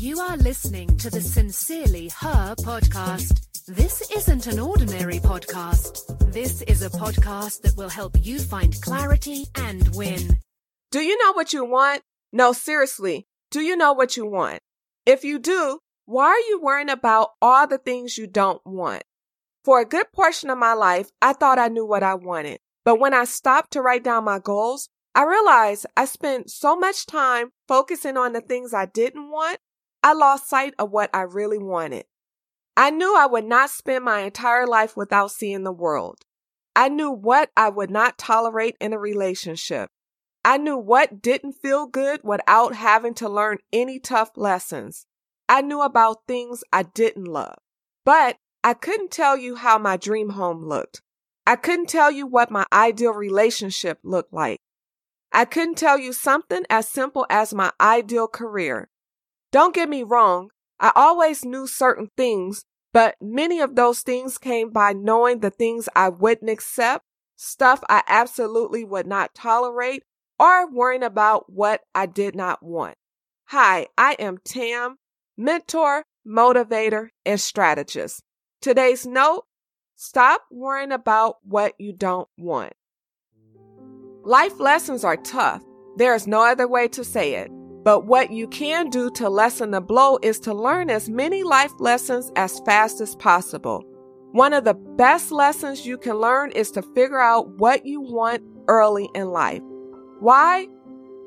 You are listening to the Sincerely Her podcast. This isn't an ordinary podcast. This is a podcast that will help you find clarity and win. Do you know what you want? No, seriously. Do you know what you want? If you do, why are you worrying about all the things you don't want? For a good portion of my life, I thought I knew what I wanted. But when I stopped to write down my goals, I realized I spent so much time focusing on the things I didn't want, I lost sight of what I really wanted. I knew I would not spend my entire life without seeing the world. I knew what I would not tolerate in a relationship. I knew what didn't feel good without having to learn any tough lessons. I knew about things I didn't love. But I couldn't tell you how my dream home looked. I couldn't tell you what my ideal relationship looked like. I couldn't tell you something as simple as my ideal career. Don't get me wrong, I always knew certain things, but many of those things came by knowing the things I wouldn't accept, stuff I absolutely would not tolerate, or worrying about what I did not want. Hi, I am Tam, mentor, motivator, and strategist. Today's note stop worrying about what you don't want. Life lessons are tough. There is no other way to say it. But what you can do to lessen the blow is to learn as many life lessons as fast as possible. One of the best lessons you can learn is to figure out what you want early in life. Why?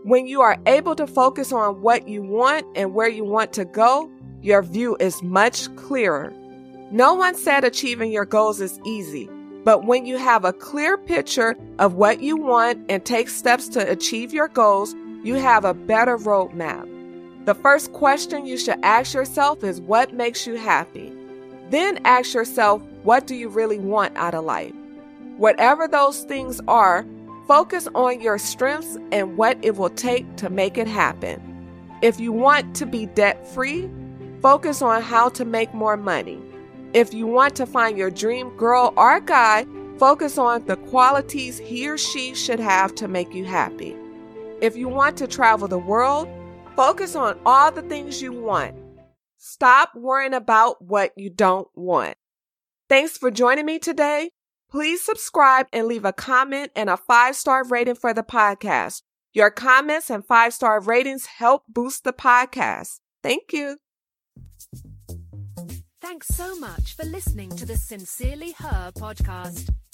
When you are able to focus on what you want and where you want to go, your view is much clearer. No one said achieving your goals is easy, but when you have a clear picture of what you want and take steps to achieve your goals, you have a better roadmap. The first question you should ask yourself is what makes you happy? Then ask yourself, what do you really want out of life? Whatever those things are, focus on your strengths and what it will take to make it happen. If you want to be debt free, focus on how to make more money. If you want to find your dream girl or guy, focus on the qualities he or she should have to make you happy. If you want to travel the world, focus on all the things you want. Stop worrying about what you don't want. Thanks for joining me today. Please subscribe and leave a comment and a five star rating for the podcast. Your comments and five star ratings help boost the podcast. Thank you. Thanks so much for listening to the Sincerely Her podcast.